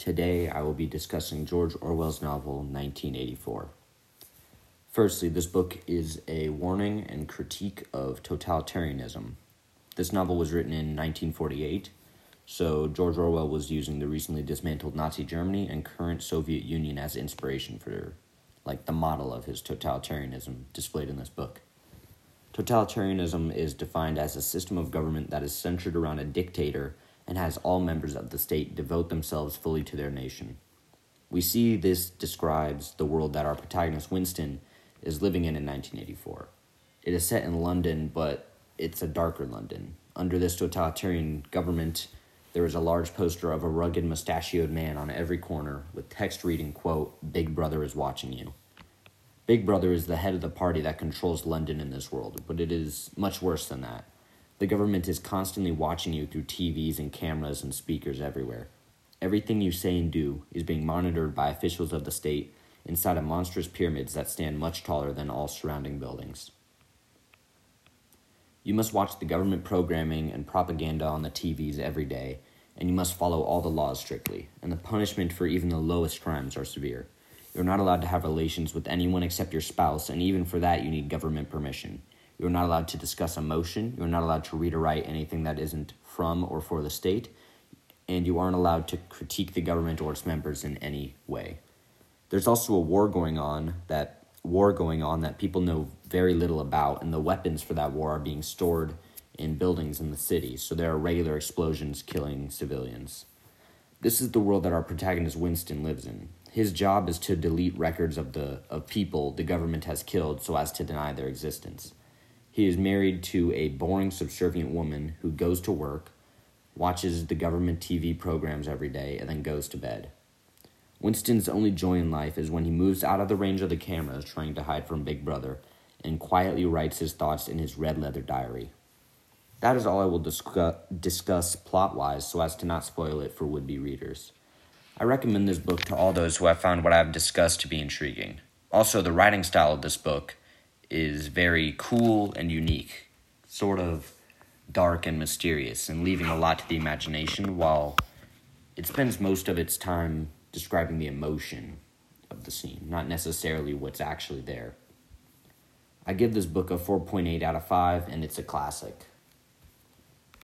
Today I will be discussing George Orwell's novel 1984. Firstly, this book is a warning and critique of totalitarianism. This novel was written in 1948, so George Orwell was using the recently dismantled Nazi Germany and current Soviet Union as inspiration for like the model of his totalitarianism displayed in this book. Totalitarianism is defined as a system of government that is centered around a dictator and has all members of the state devote themselves fully to their nation. We see this describes the world that our protagonist Winston is living in in 1984. It is set in London, but it's a darker London. Under this totalitarian government, there is a large poster of a rugged mustachioed man on every corner with text reading, quote, Big Brother is watching you. Big Brother is the head of the party that controls London in this world, but it is much worse than that. The government is constantly watching you through TVs and cameras and speakers everywhere. Everything you say and do is being monitored by officials of the state inside of monstrous pyramids that stand much taller than all surrounding buildings. You must watch the government programming and propaganda on the TVs every day, and you must follow all the laws strictly, and the punishment for even the lowest crimes are severe. You're not allowed to have relations with anyone except your spouse, and even for that, you need government permission. You're not allowed to discuss emotion. You're not allowed to read or write anything that isn't from or for the state. And you aren't allowed to critique the government or its members in any way. There's also a war going on that war going on that people know very little about, and the weapons for that war are being stored in buildings in the city, so there are regular explosions killing civilians. This is the world that our protagonist Winston lives in. His job is to delete records of the of people the government has killed so as to deny their existence. He is married to a boring, subservient woman who goes to work, watches the government TV programs every day, and then goes to bed. Winston's only joy in life is when he moves out of the range of the cameras trying to hide from Big Brother and quietly writes his thoughts in his red leather diary. That is all I will discuss, discuss plot wise so as to not spoil it for would be readers. I recommend this book to all those who have found what I have discussed to be intriguing. Also, the writing style of this book is very cool and unique, sort of dark and mysterious, and leaving a lot to the imagination while it spends most of its time describing the emotion of the scene, not necessarily what's actually there. I give this book a 4.8 out of 5, and it's a classic.